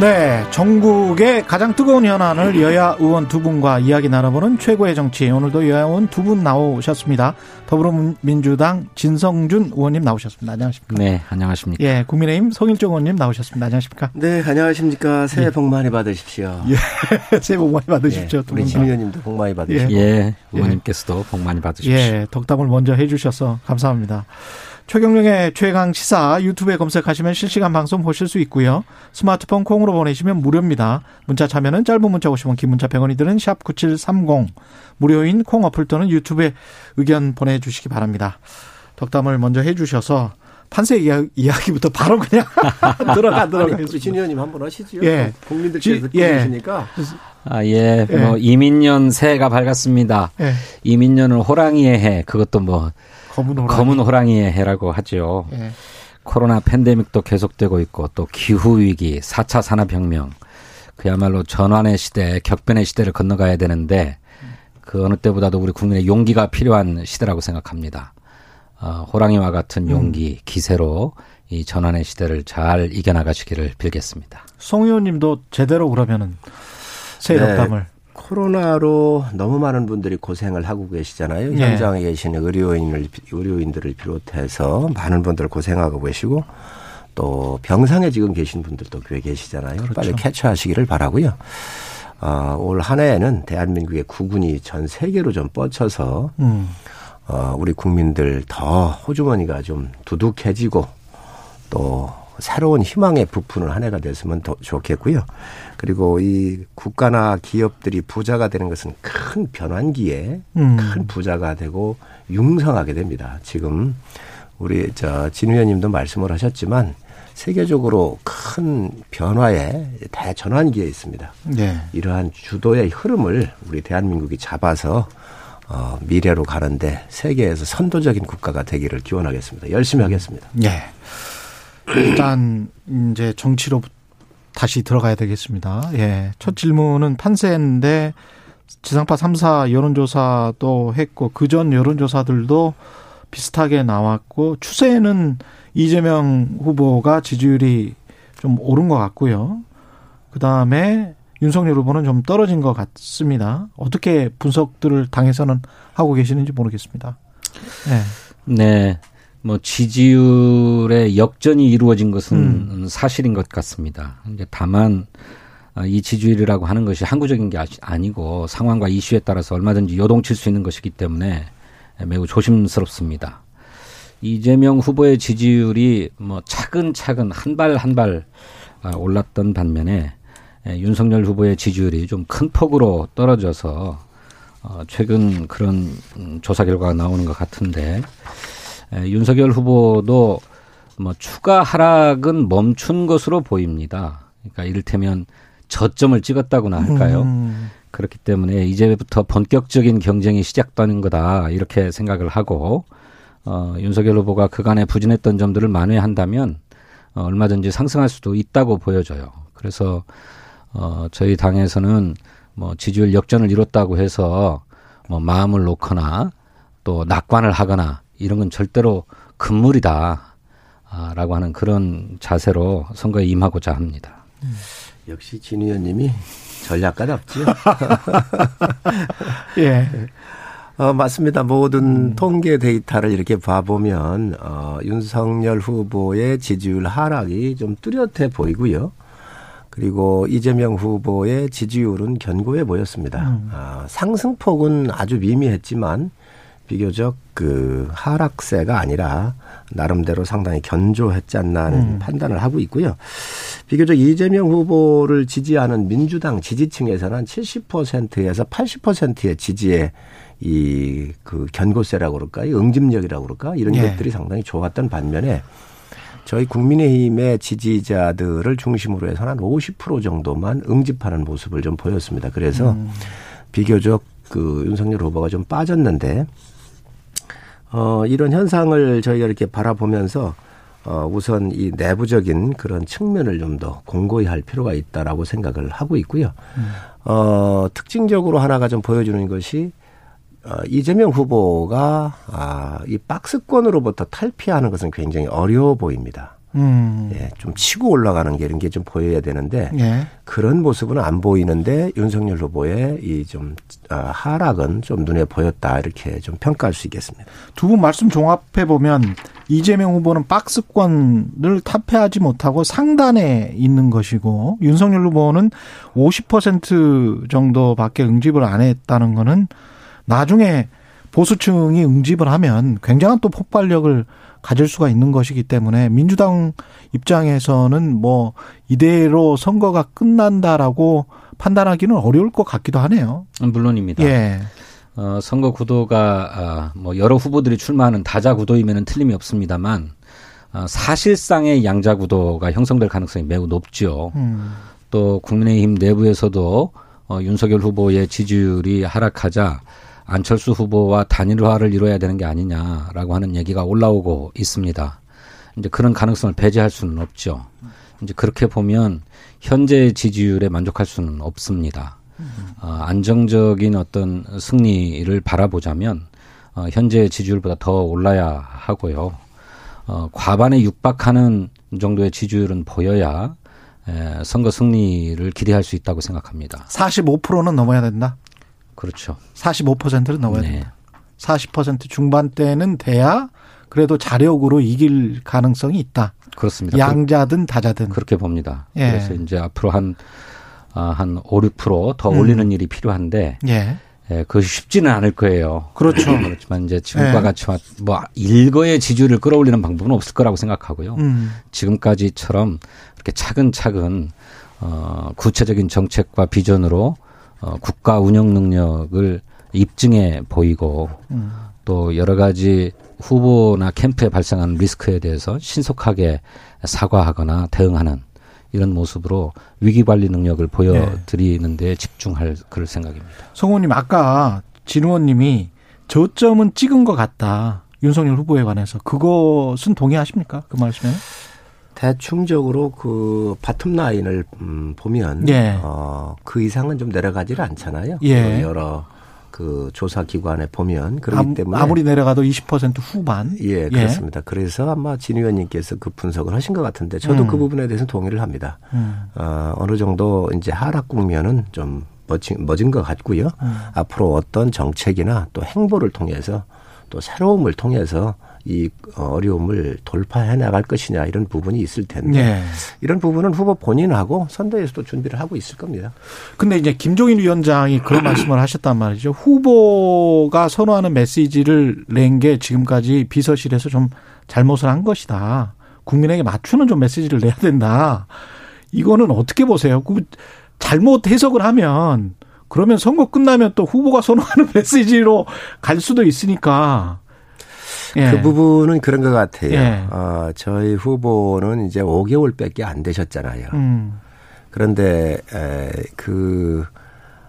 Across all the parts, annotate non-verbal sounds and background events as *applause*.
네, 전국의 가장 뜨거운 현안을 여야 의원 두 분과 이야기 나눠보는 최고의 정치. 오늘도 여야 의원 두 분 나오셨습니다. 더불어민주당 진성준 의원님 나오셨습니다. 안녕하십니까? 네, 안녕하십니까? 예, 국민의힘 성일종 의원님 나오셨습니다. 안녕하십니까? 네, 안녕하십니까? 새해 예. 복 많이 받으십시오. 예, *laughs* 새해 복 많이 받으십시오. 예, 우리 진 의원님도 복 많이 받으십시오. 예, 예 의원님께서도 복 많이 받으십시오. 예, 덕담을 먼저 해주셔서 감사합니다. 최경령의 최강 시사 유튜브에 검색하시면 실시간 방송 보실 수 있고요. 스마트폰 콩으로 보내시면 무료입니다. 문자 참여는 짧은 문자 오시면 긴 문자 100원이 드는 샵9730 무료인 콩 어플 또는 유튜브에 의견 보내주시기 바랍니다. 덕담을 먼저 해주셔서 판세 이야기부터 바로 그냥 들어가도록 하겠습니다. 진 의원님 한번 하시죠. 예. 국민들께서 듣고 예. 계시니까. 아, 예. 예. 뭐, 이민년 새해가 밝았습니다. 예. 이민년을 호랑이의 해, 그것도 뭐, 검은 호랑이. 검은 호랑이의 해라고 하죠. 예. 코로나 팬데믹도 계속되고 있고 또 기후 위기, 4차 산업혁명, 그야말로 전환의 시대, 격변의 시대를 건너가야 되는데 그 어느 때보다도 우리 국민의 용기가 필요한 시대라고 생각합니다. 어, 호랑이와 같은 음. 용기, 음. 기세로 이 전환의 시대를 잘 이겨나가시기를 빌겠습니다. 송 의원님도 제대로 그러면은 새해 덕담을. 네. 코로나로 너무 많은 분들이 고생을 하고 계시잖아요. 네. 현장에 계신 의료인을 의료인들을 비롯해서 많은 분들 고생하고 계시고 또 병상에 지금 계신 분들도 꽤 계시잖아요. 그렇죠. 빨리 캐치하시기를 바라고요. 어, 올 한 해에는 대한민국의 구군이 전 세계로 좀 뻗쳐서 음. 어, 우리 국민들 더 호주머니가 좀 두둑해지고 또 새로운 희망의 부푼을 한 해가 됐으면 더 좋겠고요. 그리고 이 국가나 기업들이 부자가 되는 것은 큰 변환기에 음. 큰 부자가 되고 융성하게 됩니다. 지금 우리 저진 의원님도 말씀을 하셨지만 세계적으로 큰 변화의 대전환기에 있습니다. 네. 이러한 주도의 흐름을 우리 대한민국이 잡아서 어, 미래로 가는데 세계에서 선도적인 국가가 되기를 기원하겠습니다. 열심히 하겠습니다. 네. 일단 이제 정치로 다시 들어가야 되겠습니다. 예. 첫 질문은 판세인데 지상파 3사 여론조사도 했고 그 전 여론조사들도 비슷하게 나왔고 추세는 이재명 후보가 지지율이 좀 오른 것 같고요. 그 다음에 윤석열 후보는 좀 떨어진 것 같습니다. 어떻게 분석들을 당에서는 하고 계시는지 모르겠습니다. 네. 네. 뭐 지지율의 역전이 이루어진 것은 음. 사실인 것 같습니다. 이제 다만 아, 이 지지율이라고 하는 것이 항구적인 게 아니고 상황과 이슈에 따라서 얼마든지 요동칠 수 있는 것이기 때문에 매우 조심스럽습니다. 이재명 후보의 지지율이 뭐 차근차근 한 발 한발 아, 올랐던 반면에 윤석열 후보의 지지율이 좀 큰 폭으로 떨어져서 어, 최근 그런 음, 조사 결과가 나오는 것 같은데 윤석열 후보도 뭐 추가 하락은 멈춘 것으로 보입니다. 그러니까 이를테면 저점을 찍었다고나 할까요? 음. 그렇기 때문에 이제부터 본격적인 경쟁이 시작되는 거다 이렇게 생각을 하고 어, 윤석열 후보가 그간에 부진했던 점들을 만회한다면 어, 얼마 든지 상승할 수도 있다고 보여져요. 그래서 어, 저희 당에서는 뭐 지지율 역전을 이뤘다고 해서 뭐 마음을 놓거나 또 낙관을 하거나 이런 건 절대로 금물이다. 아, 라고 하는 그런 자세로 선거에 임하고자 합니다. 음. 역시 진 의원님이 전략가답지요. *laughs* 예. 어, 맞습니다. 모든 음. 통계 데이터를 이렇게 봐보면, 어, 윤석열 후보의 지지율 하락이 좀 뚜렷해 보이고요. 그리고 이재명 후보의 지지율은 견고해 보였습니다. 음. 어, 상승폭은 아주 미미했지만, 비교적 그 하락세가 아니라 나름대로 상당히 견조했지 않나 하는 음. 판단을 하고 있고요. 비교적 이재명 후보를 지지하는 민주당 지지층에서는 70%에서 80%의 지지에 이 그 견고세라고 그럴까, 이 응집력이라고 그럴까 이런 예. 것들이 상당히 좋았던 반면에 저희 국민의힘의 지지자들을 중심으로 해서는 한 50% 정도만 응집하는 모습을 좀 보였습니다. 그래서 음. 비교적 그 윤석열 후보가 좀 빠졌는데 어, 이런 현상을 저희가 이렇게 바라보면서 어, 우선 이 내부적인 그런 측면을 좀 더 공고히 할 필요가 있다라고 생각을 하고 있고요. 음. 어, 특징적으로 하나가 좀 보여주는 것이 어, 이재명 후보가 아, 이 박스권으로부터 탈피하는 것은 굉장히 어려워 보입니다. 음. 예, 좀 치고 올라가는 게 이런 게 좀 보여야 되는데 예. 그런 모습은 안 보이는데 윤석열 후보의 이좀 아, 하락은 좀 눈에 보였다 이렇게 좀 평가할 수 있겠습니다. 두 분 말씀 종합해 보면 이재명 후보는 박스권을 타패하지 못하고 상단에 있는 것이고 윤석열 후보는 50% 정도밖에 응집을 안 했다는 거는 나중에 보수층이 응집을 하면 굉장한 또 폭발력을 가질 수가 있는 것이기 때문에 민주당 입장에서는 뭐 이대로 선거가 끝난다라고 판단하기는 어려울 것 같기도 하네요. 물론입니다. 예. 어, 선거 구도가 아, 뭐 여러 후보들이 출마하는 다자 구도이면은 틀림이 없습니다만 어, 사실상의 양자 구도가 형성될 가능성이 매우 높죠. 음. 또 국민의힘 내부에서도 어, 윤석열 후보의 지지율이 하락하자 안철수 후보와 단일화를 이뤄야 되는 게 아니냐라고 하는 얘기가 올라오고 있습니다. 이제 그런 가능성을 배제할 수는 없죠. 이제 그렇게 보면 현재 지지율에 만족할 수는 없습니다. 어, 안정적인 어떤 승리를 바라보자면 어, 현재 지지율보다 더 올라야 하고요. 어, 과반에 육박하는 정도의 지지율은 보여야 에, 선거 승리를 기대할 수 있다고 생각합니다. 45%는 넘어야 된다. 그렇죠. 45%를 넘어야 네. 된다. 40% 중반대는 돼야 그래도 자력으로 이길 가능성이 있다. 그렇습니다. 양자든 다자든. 그렇게 봅니다. 예. 그래서 이제 앞으로 한, 아, 한 5, 6%더 음. 올리는 일이 필요한데. 예. 예, 그것이 쉽지는 않을 거예요. 그렇죠. 그렇지만 이제 지금과 예. 같이 뭐 일거의 지지율을 끌어올리는 방법은 없을 거라고 생각하고요. 음. 지금까지처럼 이렇게 차근차근 어 구체적인 정책과 비전으로 어, 국가 운영 능력을 입증해 보이고 음. 또 여러 가지 후보나 캠프에 발생하는 리스크에 대해서 신속하게 사과하거나 대응하는 이런 모습으로 위기 관리 능력을 보여드리는 데 집중할 그럴 생각입니다. 성 의원님 아까 진 의원님이 저점은 찍은 것 같다. 윤석열 후보에 관해서 그것은 동의하십니까? 그 말씀에? 대충적으로 그 bottom line을 음, 보면 예. 어, 그 이상은 좀 내려가지를 않잖아요. 예. 여러 그 조사 기관에 보면 그렇기 때문에 아무리 내려가도 20% 후반. 예, 예. 그렇습니다. 예. 그래서 아마 진 의원님께서 그 분석을 하신 것 같은데 저도 그 음. 그 부분에 대해서 동의를 합니다. 음. 어, 어느 정도 이제 하락 국면은 좀 멋진, 멋진 것 같고요. 음. 앞으로 어떤 정책이나 또 행보를 통해서 또 새로움을 통해서 이 어려움을 돌파해 나갈 것이냐 이런 부분이 있을 텐데 네. 이런 부분은 후보 본인하고 선대에서도 준비를 하고 있을 겁니다. 근데 이제 김종인 위원장이 그런 말씀을 하셨단 말이죠. 후보가 선호하는 메시지를 낸 게 지금까지 비서실에서 좀 잘못을 한 것이다. 국민에게 맞추는 좀 메시지를 내야 된다. 이거는 어떻게 보세요? 그 잘못 해석을 하면 그러면 선거 끝나면 또 후보가 선호하는 *laughs* 메시지로 갈 수도 있으니까 예. 그 부분은 그런 것 같아요. 예. 어, 저희 후보는 이제 5개월밖에 안 되셨잖아요. 음. 그런데 에, 그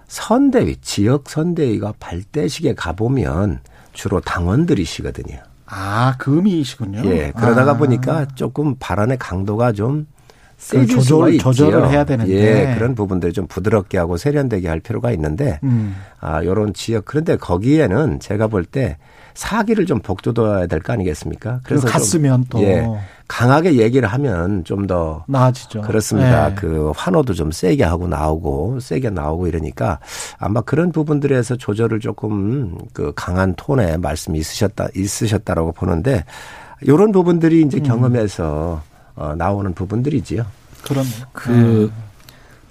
선대위 지역 선대위가 발대식에 가보면 주로 당원들이시거든요. 아, 그 의미이시군요. 예. 그러다가 아. 보니까 조금 발언의 강도가 좀 세질 조절, 조절을 해야 되는데 예, 그런 부분들 좀 부드럽게 하고 세련되게 할 필요가 있는데 음. 아, 요런 지역 그런데 거기에는 제가 볼 때 사기를 좀 복돋아야 될 거 아니겠습니까? 그래서 갔으면 또 예, 강하게 얘기를 하면 좀 더 나아지죠. 그렇습니다. 네. 그 환호도 좀 세게 하고 나오고 세게 나오고 이러니까 아마 그런 부분들에서 조절을 조금 그 강한 톤의 말씀이 있으셨다 있으셨다라고 보는데 이런 부분들이 이제 음. 경험에서 어, 나오는 부분들이지요. 그럼 그 네.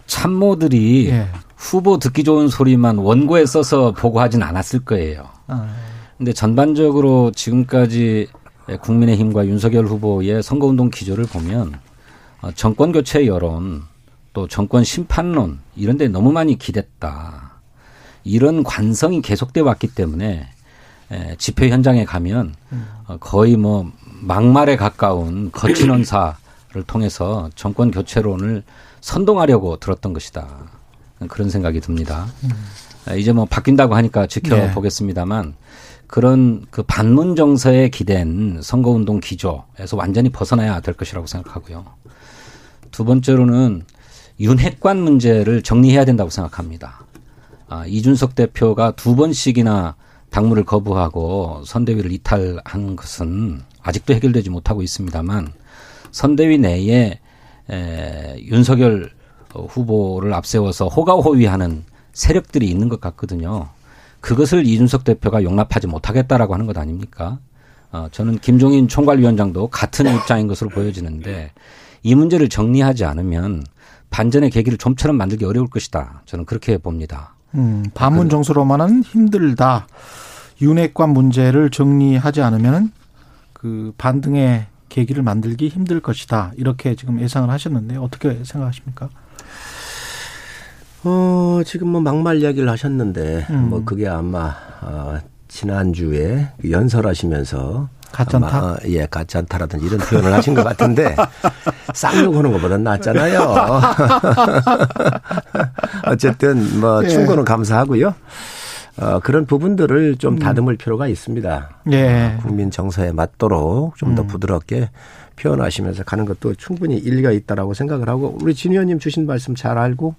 참모들이 예. 후보 듣기 좋은 소리만 원고에 써서 보고하진 않았을 거예요. 아. 근데 전반적으로 지금까지 국민의힘과 윤석열 후보의 선거운동 기조를 보면 어, 정권 교체 여론 또 정권 심판론 이런 데 너무 많이 기댔다. 이런 관성이 계속돼 왔기 때문에 집회 현장에 가면 어, 거의 뭐 막말에 가까운 거친 언사를 통해서 정권 교체론을 선동하려고 들었던 것이다. 그런 생각이 듭니다. 음. 이제 뭐 바뀐다고 하니까 지켜보겠습니다만 네. 그런 그 반문 정서에 기댄 선거운동 기조에서 완전히 벗어나야 될 것이라고 생각하고요. 두 번째로는 윤핵관 문제를 정리해야 된다고 생각합니다. 아, 이준석 대표가 두 번씩이나 당무를 거부하고 선대위를 이탈한 것은 아직도 해결되지 못하고 있습니다만 선대위 내에 에, 윤석열 후보를 앞세워서 호가호위하는 세력들이 있는 것 같거든요. 그것을 이준석 대표가 용납하지 못하겠다라고 하는 것 아닙니까? 어, 저는 김종인 총괄위원장도 같은 입장인 것으로 보여지는데 이 문제를 정리하지 않으면 반전의 계기를 좀처럼 만들기 어려울 것이다. 저는 그렇게 봅니다. 음, 반문 정서로만은 힘들다. 윤핵관 문제를 정리하지 않으면 그 반등의 계기를 만들기 힘들 것이다. 이렇게 지금 예상을 하셨는데 어떻게 생각하십니까? 어, 지금 뭐 막말 이야기를 하셨는데 음. 뭐 그게 아마 어, 지난주에 연설하시면서 가짠타? 아 예, 가짠타라든지 이런 표현을 하신 것 같은데 *laughs* 쌍욕하는 것보다 낫잖아요. *laughs* *laughs* 어쨌든 뭐 예. 충고는 감사하고요. 어, 그런 부분들을 좀 음. 다듬을 필요가 있습니다. 예. 어, 국민 정서에 맞도록 좀더 음. 부드럽게 표현하시면서 가는 것도 충분히 일리가 있다라고 생각을 하고 우리 진 의원님 주신 말씀 잘 알고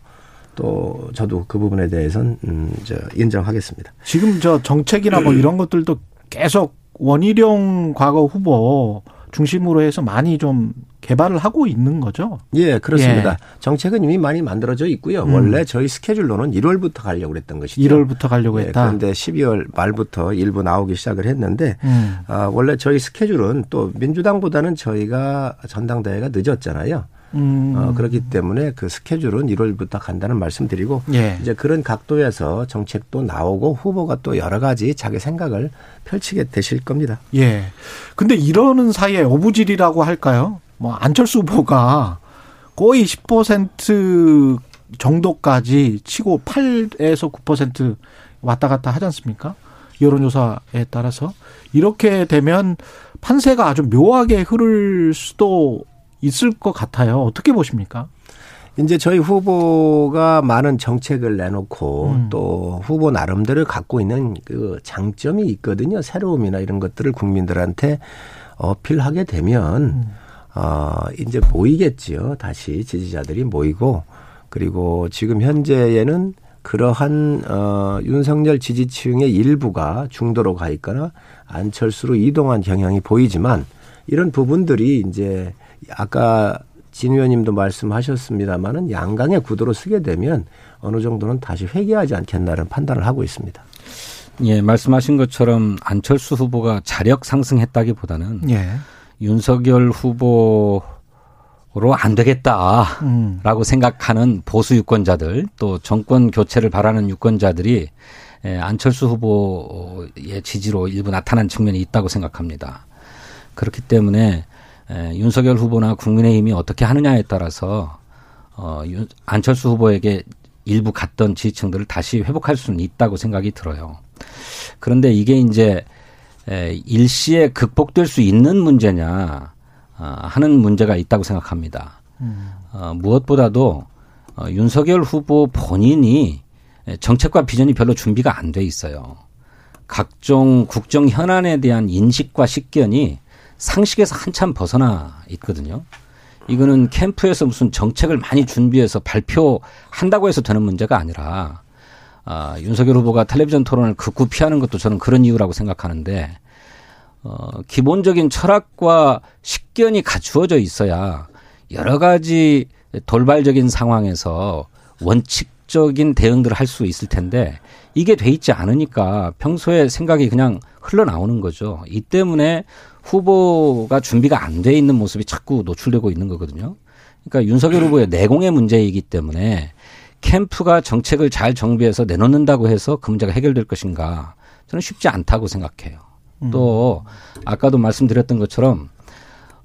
또 저도 그 부분에 대해서는 음, 저 인정하겠습니다. 지금 저 정책이나 뭐 *clears throat* 이런 것들도 계속 원희룡 과거 후보 중심으로 해서 많이 좀 개발을 하고 있는 거죠. 예, 그렇습니다. 예. 정책은 이미 많이 만들어져 있고요. 음. 원래 저희 스케줄로는 1월부터 가려고 그랬던 것이죠. 1월부터 가려고 예, 했다. 그런데 12월 말부터 일부 나오기 시작을 했는데 음. 아, 원래 저희 스케줄은 또 민주당보다는 저희가 전당대회가 늦었잖아요. 음. 어, 그렇기 때문에 그 스케줄은 1월부터 간다는 말씀드리고 예. 이제 그런 각도에서 정책도 나오고 후보가 또 여러 가지 자기 생각을 펼치게 되실 겁니다. 예. 근데 이러는 사이에 오부질이라고 할까요? 뭐 안철수 후보가 거의 10% 정도까지 치고 8에서 9% 왔다 갔다 하지 않습니까? 여론조사에 따라서 이렇게 되면 판세가 아주 묘하게 흐를 수도 있을 것 같아요. 어떻게 보십니까? 이제 저희 후보가 많은 정책을 내놓고 음. 또 후보 나름대로 갖고 있는 그 장점이 있거든요. 새로움이나 이런 것들을 국민들한테 어필하게 되면 음. 어 이제 모이겠지요. 다시 지지자들이 모이고 그리고 지금 현재에는 그러한 어 윤석열 지지층의 일부가 중도로 가 있거나 안철수로 이동한 경향이 보이지만 이런 부분들이 이제 아까 진 의원님도 말씀하셨습니다마는 양강의 구도로 쓰게 되면 어느 정도는 다시 회귀하지 않겠나는 판단을 하고 있습니다. 예, 말씀하신 것처럼 안철수 후보가 자력 상승했다기보다는 예. 윤석열 후보 로 안 되겠다라고 음. 생각하는 보수 유권자들 또 정권 교체를 바라는 유권자들이 예, 안철수 후보의 지지로 일부 나타난 측면이 있다고 생각합니다. 그렇기 때문에 에, 윤석열 후보나 국민의힘이 어떻게 하느냐에 따라서 어, 윤, 안철수 후보에게 일부 갔던 지지층들을 다시 회복할 수는 있다고 생각이 들어요. 그런데 이게 이제 에, 일시에 극복될 수 있는 문제냐 어, 하는 문제가 있다고 생각합니다. 음. 어, 무엇보다도 어, 윤석열 후보 본인이 정책과 비전이 별로 준비가 안 돼 있어요. 각종 국정 현안에 대한 인식과 식견이 상식에서 한참 벗어나 있거든요. 이거는 캠프에서 무슨 정책을 많이 준비해서 발표한다고 해서 되는 문제가 아니라 아, 윤석열 후보가 텔레비전 토론을 극구 피하는 것도 저는 그런 이유라고 생각하는데 어, 기본적인 철학과 식견이 갖추어져 있어야 여러 가지 돌발적인 상황에서 원칙적인 대응들을 할 수 있을 텐데 이게 돼 있지 않으니까 평소에 생각이 그냥 흘러나오는 거죠. 이 때문에 후보가 준비가 안 돼 있는 모습이 자꾸 노출되고 있는 거거든요. 그러니까 윤석열 후보의 내공의 문제이기 때문에 캠프가 정책을 잘 정비해서 내놓는다고 해서 그 문제가 해결될 것인가 저는 쉽지 않다고 생각해요. 음. 또 아까도 말씀드렸던 것처럼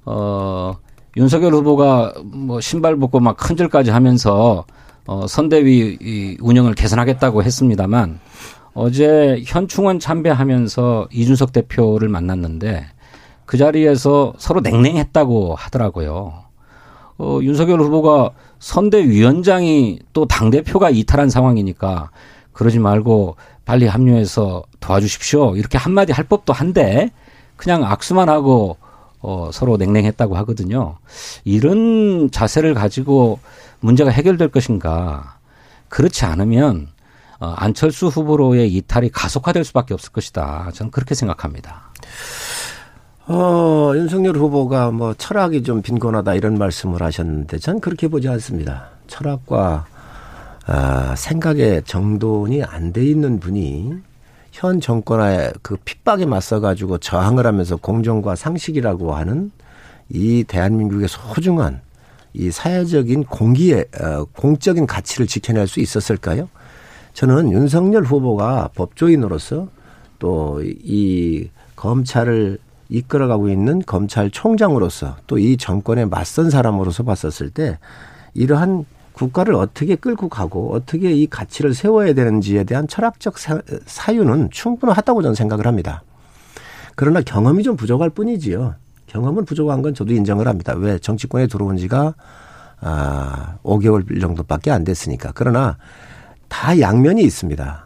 어 윤석열 후보가 뭐 신발 벗고 막 큰절까지 하면서 어 선대위 운영을 개선하겠다고 했습니다만 어제 현충원 참배하면서 이준석 대표를 만났는데 그 자리에서 서로 냉랭했다고 하더라고요. 어, 윤석열 후보가 선대위원장이 또 당대표가 이탈한 상황이니까 그러지 말고 빨리 합류해서 도와주십시오. 이렇게 한마디 할 법도 한데 그냥 악수만 하고 어, 서로 냉랭했다고 하거든요. 이런 자세를 가지고 문제가 해결될 것인가. 그렇지 않으면 어, 안철수 후보로의 이탈이 가속화될 수밖에 없을 것이다. 저는 그렇게 생각합니다. 어, 윤석열 후보가 뭐 철학이 좀 빈곤하다 이런 말씀을 하셨는데 전 그렇게 보지 않습니다. 철학과 아, 생각의 정돈이 안 돼 있는 분이 현 정권의 그 핍박에 맞서 가지고 저항을 하면서 공정과 상식이라고 하는 이 대한민국의 소중한 이 사회적인 공기의 어, 공적인 가치를 지켜낼 수 있었을까요? 저는 윤석열 후보가 법조인으로서 또 이 검찰을 이끌어가고 있는 검찰총장으로서 또 이 정권에 맞선 사람으로서 봤었을 때 이러한 국가를 어떻게 끌고 가고 어떻게 이 가치를 세워야 되는지에 대한 철학적 사유는 충분하다고 저는 생각을 합니다. 그러나 경험이 좀 부족할 뿐이지요. 경험은 부족한 건 저도 인정을 합니다. 왜 정치권에 들어온 지가 아 5개월 정도밖에 안 됐으니까. 그러나 다 양면이 있습니다.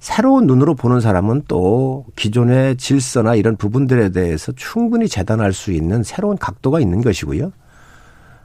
새로운 눈으로 보는 사람은 또 기존의 질서나 이런 부분들에 대해서 충분히 재단할 수 있는 새로운 각도가 있는 것이고요.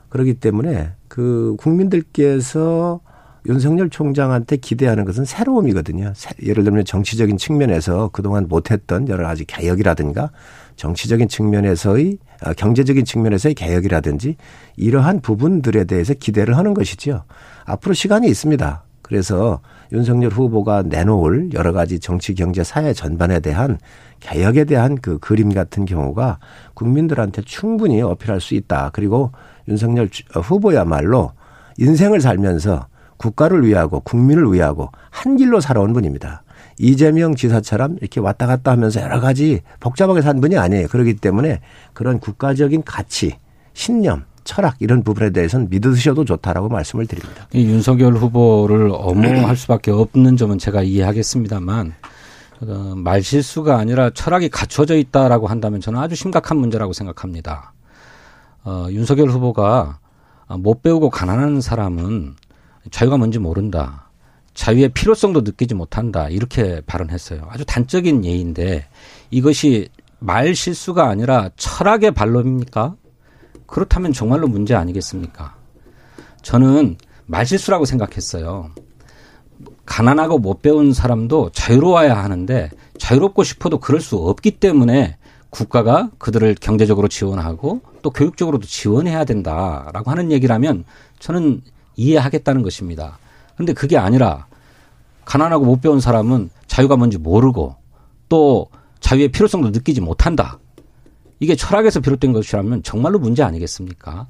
그렇기 때문에 그 국민들께서 윤석열 총장한테 기대하는 것은 새로움이거든요. 예를 들면 정치적인 측면에서 그동안 못했던 여러 가지 개혁이라든가 정치적인 측면에서의 아, 경제적인 측면에서의 개혁이라든지 이러한 부분들에 대해서 기대를 하는 것이지요. 앞으로 시간이 있습니다. 그래서 윤석열 후보가 내놓을 여러 가지 정치, 경제, 사회 전반에 대한 개혁에 대한 그 그림 같은 경우가 국민들한테 충분히 어필할 수 있다. 그리고 윤석열 어, 후보야말로 인생을 살면서 국가를 위하고 국민을 위하고 한 길로 살아온 분입니다. 이재명 지사처럼 이렇게 왔다 갔다 하면서 여러 가지 복잡하게 산 분이 아니에요. 그렇기 때문에 그런 국가적인 가치, 신념, 철학 이런 부분에 대해서는 믿으셔도 좋다라고 말씀을 드립니다. 이 윤석열 후보를 엄호할 수밖에 없는 점은 제가 이해하겠습니다,만 어, 말실수가 아니라 철학이 갖춰져 있다라고 한다면 저는 아주 심각한 문제라고 생각합니다. 어, 윤석열 후보가 못 배우고 가난한 사람은 자유가 뭔지 모른다. 자유의 필요성도 느끼지 못한다. 이렇게 발언했어요. 아주 단적인 예인데 이것이 말 실수가 아니라 철학의 반론입니까? 그렇다면 정말로 문제 아니겠습니까? 저는 말 실수라고 생각했어요. 가난하고 못 배운 사람도 자유로워야 하는데 자유롭고 싶어도 그럴 수 없기 때문에 국가가 그들을 경제적으로 지원하고 또 교육적으로도 지원해야 된다라고 하는 얘기라면 저는 이해하겠다는 것입니다. 근데 그게 아니라 가난하고 못 배운 사람은 자유가 뭔지 모르고 또 자유의 필요성도 느끼지 못한다. 이게 철학에서 비롯된 것이라면 정말로 문제 아니겠습니까?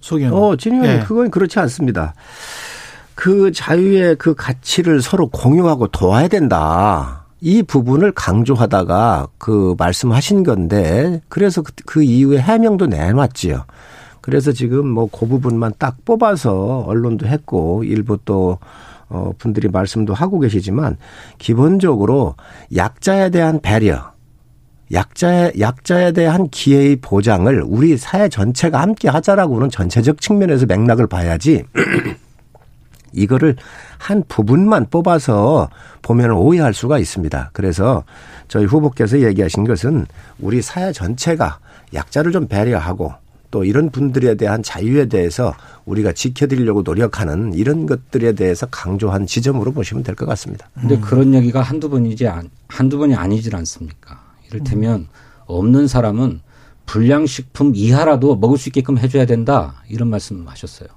소경. 어, 진영 네. 그건 그렇지 않습니다. 그 자유의 그 가치를 서로 공유하고 도와야 된다. 이 부분을 강조하다가 그 말씀하신 건데 그래서 그, 그 이후에 해명도 내놨지요. 그래서 지금 뭐 그 부분만 딱 뽑아서 언론도 했고 일부 또 어, 분들이 말씀도 하고 계시지만 기본적으로 약자에 대한 배려, 약자에, 약자에 대한 기회의 보장을 우리 사회 전체가 함께 하자라고는 전체적 측면에서 맥락을 봐야지 *clears throat* 이거를 한 부분만 뽑아서 보면 오해할 수가 있습니다. 그래서 저희 후보께서 얘기하신 것은 우리 사회 전체가 약자를 좀 배려하고 또 이런 분들에 대한 자유에 대해서 우리가 지켜드리려고 노력하는 이런 것들에 대해서 강조한 지점으로 보시면 될 것 같습니다. 근데 음. 그런 얘기가 한두 번이지 한두 번이 아니질 않습니까? 이를테면 음. 없는 사람은 불량식품 이하라도 먹을 수 있게끔 해줘야 된다 이런 말씀 하셨어요.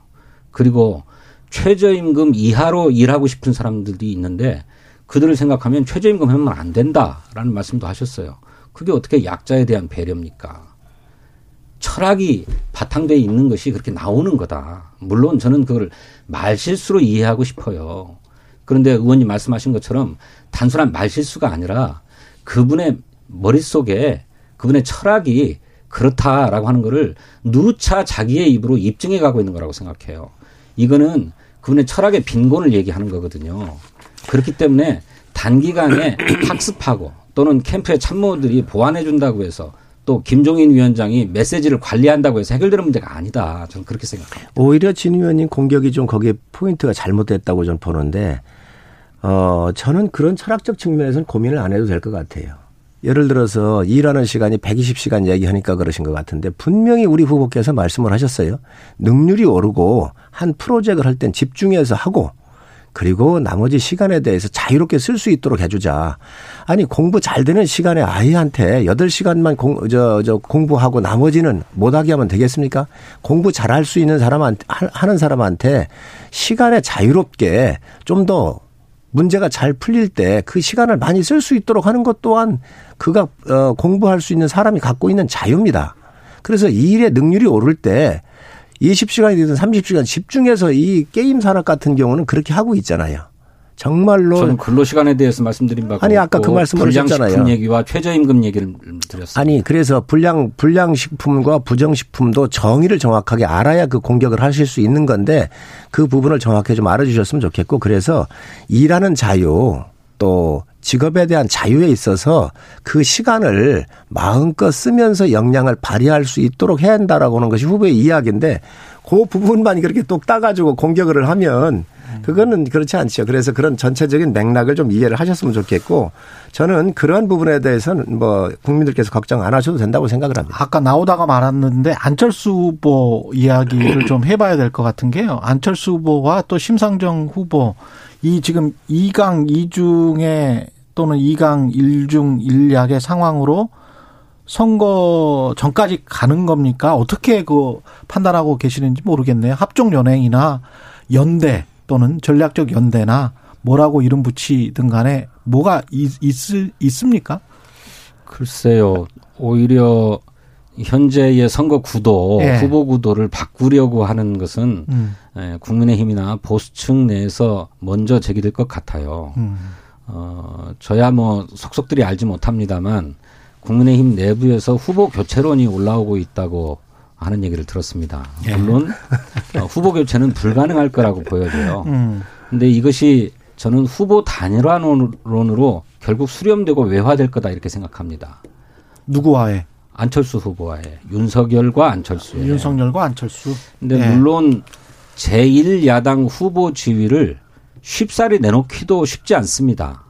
그리고 최저임금 이하로 일하고 싶은 사람들이 있는데 그들을 생각하면 최저임금 하면 안 된다라는 말씀도 하셨어요. 그게 어떻게 약자에 대한 배려입니까? 철학이 바탕되어 있는 것이 그렇게 나오는 거다. 물론 저는 그걸 말실수로 이해하고 싶어요. 그런데 의원님 말씀하신 것처럼 단순한 말실수가 아니라 그분의 머릿속에 그분의 철학이 그렇다라고 하는 거를 누차 자기의 입으로 입증해 가고 있는 거라고 생각해요. 이거는 그분의 철학의 빈곤을 얘기하는 거거든요. 그렇기 때문에 단기간에 *clears throat* 학습하고 또는 캠프의 참모들이 보완해 준다고 해서 또 김종인 위원장이 메시지를 관리한다고 해서 해결되는 문제가 아니다. 저는 그렇게 생각합니다. 오히려 진 의원님 공격이 좀 거기에 포인트가 잘못됐다고 저는 보는데 어, 저는 그런 철학적 측면에서는 고민을 안 해도 될 것 같아요. 예를 들어서 일하는 시간이 120시간 얘기하니까 그러신 것 같은데 분명히 우리 후보께서 말씀을 하셨어요. 능률이 오르고 한 프로젝트를 할 땐 집중해서 하고 그리고 나머지 시간에 대해서 자유롭게 쓸 수 있도록 해주자. 아니, 공부 잘 되는 시간에 아이한테 8시간만 공, 저, 저, 공부하고 나머지는 못하게 하면 되겠습니까? 공부 잘할 수 있는 사람한테, 하는 사람한테 시간에 자유롭게 좀 더 문제가 잘 풀릴 때 그 시간을 많이 쓸 수 있도록 하는 것 또한 그가 어, 공부할 수 있는 사람이 갖고 있는 자유입니다. 그래서 이 일의 능률이 오를 때 20시간이든 30시간 집중해서 이 게임 산업 같은 경우는 그렇게 하고 있잖아요. 정말로 저는 근로 시간에 대해서 말씀드린 바가 아니 아까 그 말씀을 하셨잖아요. 얘기와 최저임금 얘기를 드렸습니다. 아니 그래서 불량 불량 식품과 부정 식품도 정의를 정확하게 알아야 그 공격을 하실 수 있는 건데 그 부분을 정확하게 좀 알아주셨으면 좋겠고 그래서 일하는 자유 또 직업에 대한 자유에 있어서 그 시간을 마음껏 쓰면서 역량을 발휘할 수 있도록 해야 한다라고 하는 것이 후보의 이야기인데 그 부분만 그렇게 똑 따가지고 공격을 하면 그거는 그렇지 않죠. 그래서 그런 전체적인 맥락을 좀 이해를 하셨으면 좋겠고 저는 그러한 부분에 대해서는 뭐 국민들께서 걱정 안 하셔도 된다고 생각을 합니다. 아까 나오다가 말았는데 안철수 후보 이야기를 *clears throat* 좀 해봐야 될 것 같은 게요. 안철수 후보와 또 심상정 후보 이 지금 2강 2중에 또는 2강 1중 1약의 상황으로 선거 전까지 가는 겁니까? 어떻게 그 판단하고 계시는지 모르겠네요. 합종 연행이나 연대 또는 전략적 연대나 뭐라고 이름 붙이든 간에 뭐가 있, 있을, 있습니까? 글쎄요. 오히려 현재의 선거 구도, 예. 후보 구도를 바꾸려고 하는 것은 음. 예, 국민의힘이나 보수층 내에서 먼저 제기될 것 같아요. 음. 어, 저야 뭐 속속들이 알지 못합니다만 국민의힘 내부에서 후보 교체론이 올라오고 있다고 하는 얘기를 들었습니다. 예. 물론 *laughs* 어, 후보 교체는 불가능할 거라고 보여져요. 음. 근데 이것이 저는 후보 단일화론으로 결국 수렴되고 외화될 거다 이렇게 생각합니다. 누구와의? 안철수 후보와의 윤석열과 안철수. 윤석열과 안철수. 근데 예. 물론 제1야당 후보 지위를 쉽사리 내놓기도 쉽지 않습니다.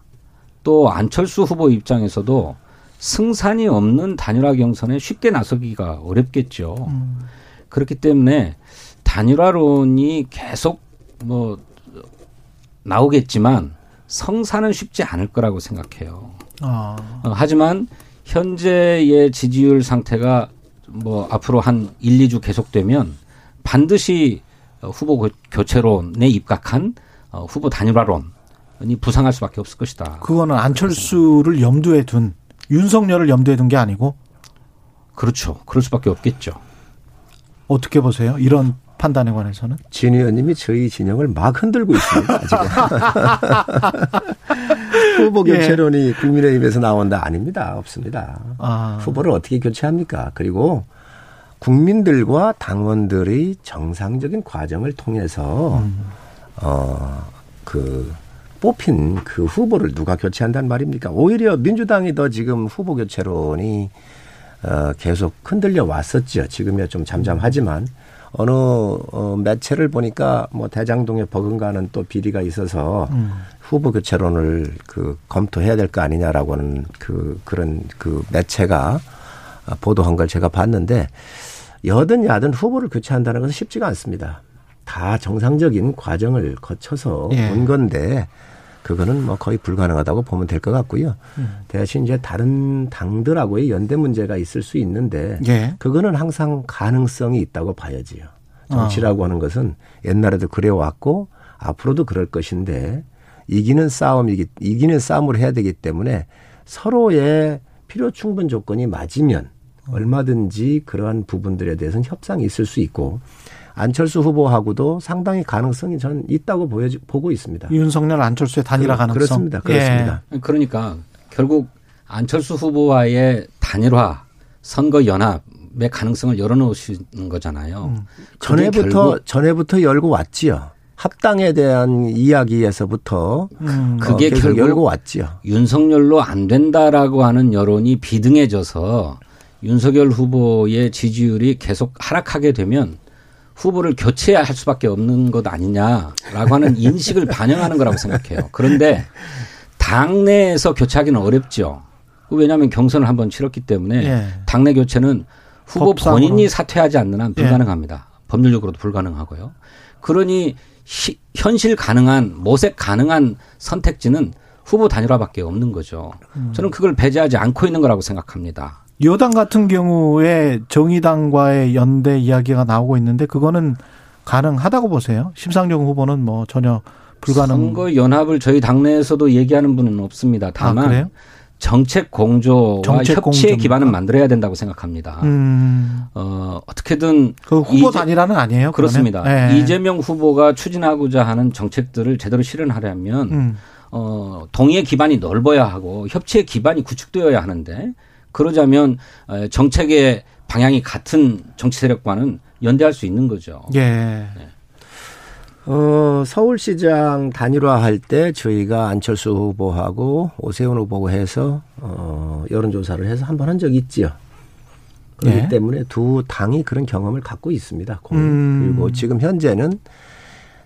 또 안철수 후보 입장에서도 승산이 없는 단일화 경선에 쉽게 나서기가 어렵겠죠. 음. 그렇기 때문에 단일화론이 계속 뭐 나오겠지만 성사는 쉽지 않을 거라고 생각해요. 아. 어, 하지만 현재의 지지율 상태가 뭐 앞으로 한 1, 2주 계속되면 반드시 후보 교체론에 입각한 어, 후보 단일화론이 부상할 수밖에 없을 것이다. 그거는 안철수를 염두에 둔 윤석열을 염두에 둔 게 아니고 그렇죠. 그럴 수밖에 없겠죠. 어떻게 보세요? 이런 판단에 관해서는? 진 의원님이 저희 진영을 막 흔들고 있습니다. 지금. *laughs* 후보 예. 교체론이 예. 국민의힘에서 나온다 아닙니다. 없습니다. 아. 후보를 어떻게 교체합니까? 그리고 국민들과 당원들의 정상적인 과정을 통해서 음. 어그 뽑힌 그 후보를 누가 교체한단 말입니까? 오히려 민주당이 더 지금 후보 교체론이 어 계속 흔들려 왔었죠. 지금이야 좀 잠잠하지만 어느 어 매체를 보니까 뭐 대장동에 버금가는 또 비리가 있어서 음. 후보 교체론을 그 검토해야 될 거 아니냐라고는 그 그런 그 매체가 보도한 걸 제가 봤는데 여든 야든 후보를 교체한다는 것은 쉽지가 않습니다. 다 정상적인 과정을 거쳐서 예. 온 건데 그거는 뭐 거의 불가능하다고 보면 될 것 같고요. 음. 대신 이제 다른 당들하고의 연대 문제가 있을 수 있는데 예. 그거는 항상 가능성이 있다고 봐야지요. 정치라고 어. 하는 것은 옛날에도 그래왔고 앞으로도 그럴 것인데 이기는 싸움이기 이기는 싸움을 해야 되기 때문에 서로의 필요 충분 조건이 맞으면 얼마든지 그러한 부분들에 대해서는 협상이 있을 수 있고 안철수 후보하고도 상당히 가능성이 저는 있다고 보여 보고 있습니다. 윤석열 안철수의 단일화 가능성. 그렇습니다. 그렇습니다. 예. 그러니까 결국 안철수 후보와의 단일화 선거 연합의 가능성을 열어놓으시는 거잖아요. 음. 전에부터 전에부터 열고 왔지요. 합당에 대한 이야기에서부터 음. 어, 그게 결국 열고 왔지요. 윤석열로 안 된다라고 하는 여론이 비등해져서 윤석열 후보의 지지율이 계속 하락하게 되면 후보를 교체할 수밖에 없는 것 아니냐라고 하는 *laughs* 인식을 반영하는 거라고 생각해요. 그런데 당내에서 교체하기는 어렵죠. 왜냐하면 경선을 한번 치렀기 때문에 예. 당내 교체는 후보 법상으로. 본인이 사퇴하지 않는 한 불가능합니다. 예. 법률적으로도 불가능하고요. 그러니 시, 현실 가능한 모색 가능한 선택지는 후보 단일화밖에 없는 거죠. 음. 저는 그걸 배제하지 않고 있는 거라고 생각합니다. 여당 같은 경우에 정의당과의 연대 이야기가 나오고 있는데 그거는 가능하다고 보세요? 심상정 후보는 뭐 전혀 불가능. 선거 연합을 저희 당내에서도 얘기하는 분은 없습니다. 다만 아, 정책 공조와 정책 협치의 기반은 만들어야 된다고 생각합니다. 음. 어, 어떻게든 그 후보 단일화는 아니에요. 그렇습니다. 네. 이재명 후보가 추진하고자 하는 정책들을 제대로 실현하려면 음. 어, 동의의 기반이 넓어야 하고 협치의 기반이 구축되어야 하는데 그러자면 어, 정책의 방향이 같은 정치 세력과는 연대할 수 있는 거죠. 예. 네. 어, 서울시장 단일화할 때 저희가 안철수 후보하고 오세훈 후보고 해서 어, 여론조사를 해서 한 번 한 적이 있지요. 그렇기 네. 때문에 두 당이 그런 경험을 갖고 있습니다. 음. 그리고 지금 현재는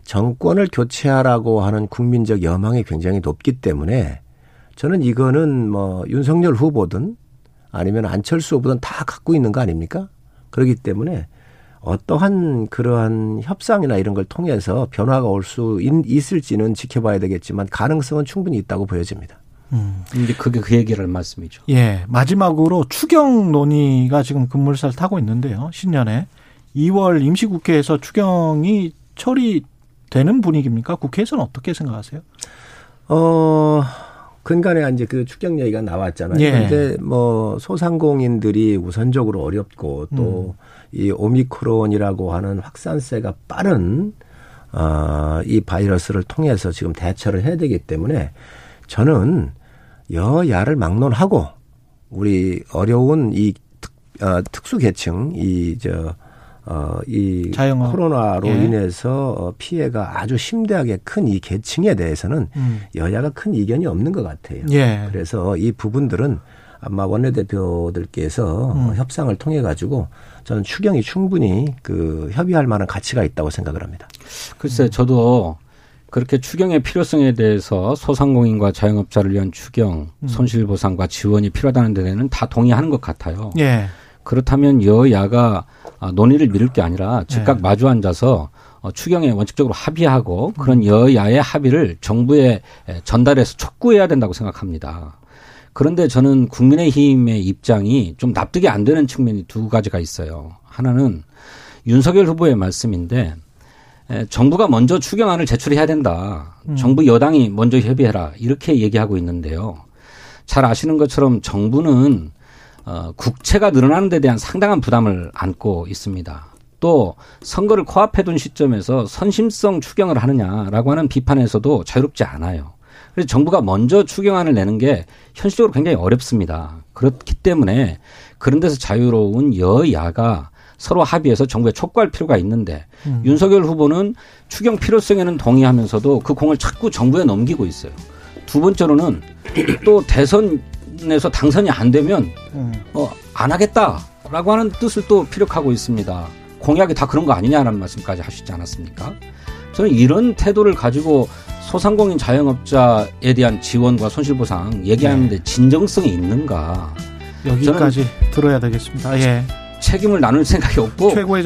정권을 교체하라고 하는 국민적 여망이 굉장히 높기 때문에 저는 이거는 뭐 윤석열 후보든 아니면 안철수 후보든 다 갖고 있는 거 아닙니까? 그렇기 때문에 어떠한 그러한 협상이나 이런 걸 통해서 변화가 올 수 있을지는 지켜봐야 되겠지만 가능성은 충분히 있다고 보여집니다. 음. 근데 그게 그 얘기를 말씀이죠. 예. 마지막으로 추경 논의가 지금 급물살 타고 있는데요. 신년에 2월 임시국회에서 추경이 처리되는 분위기입니까? 국회에서는 어떻게 생각하세요? 어, 근간에 이제 그 추경 얘기가 나왔잖아요. 예. 근데 뭐 소상공인들이 우선적으로 어렵고 또이 음. 오미크론이라고 하는 확산세가 빠른 어, 이 바이러스를 통해서 지금 대처를 해야 되기 때문에 저는 여야를 막론하고 우리 어려운 이 특, 어, 특수 계층 이 저 어, 이 자영업. 코로나로 예. 인해서 어, 피해가 아주 심대하게 큰 이 계층에 대해서는 음. 여야가 큰 이견이 없는 것 같아요. 예. 그래서 이 부분들은 아마 원내대표들께서 음. 협상을 통해 가지고 저는 추경이 충분히 그 협의할 만한 가치가 있다고 생각을 합니다. 글쎄, 저도 그렇게 추경의 필요성에 대해서 소상공인과 자영업자를 위한 추경, 음. 손실보상과 지원이 필요하다는 데는 다 동의하는 것 같아요. 예. 그렇다면 여야가 아, 논의를 미룰 게 아니라 즉각 네. 마주 앉아서 어, 추경에 원칙적으로 합의하고 그런 여야의 합의를 정부에 전달해서 촉구해야 된다고 생각합니다. 그런데 저는 국민의힘의 입장이 좀 납득이 안 되는 측면이 두 가지가 있어요. 하나는 윤석열 후보의 말씀인데 정부가 먼저 추경안을 제출해야 된다. 음. 정부 여당이 먼저 협의해라. 이렇게 얘기하고 있는데요. 잘 아시는 것처럼 정부는 어, 국채가 늘어나는 데 대한 상당한 부담을 안고 있습니다. 또 선거를 코앞에 둔 시점에서 선심성 추경을 하느냐라고 하는 비판에서도 자유롭지 않아요. 그래서 정부가 먼저 추경안을 내는 게 현실적으로 굉장히 어렵습니다. 그렇기 때문에 그런 데서 자유로운 여야가 서로 합의해서 정부에 촉구할 필요가 있는데 음. 윤석열 후보는 추경 필요성에는 동의하면서도 그 공을 자꾸 정부에 넘기고 있어요. 두 번째로는 또 대선 에서 당선이 안 되면 음. 어, 안 하겠다라고 하는 뜻을 또 피력하고 있습니다. 공약이 다 그런 거 아니냐라는 말씀까지 하시지 않았습니까? 저는 이런 태도를 가지고 소상공인 자영업자에 대한 지원과 손실보상 얘기하는데 네. 진정성이 있는가? 여기까지 들어야 되겠습니다. 예. 책임을 나눌 생각이 없고 최고의 정...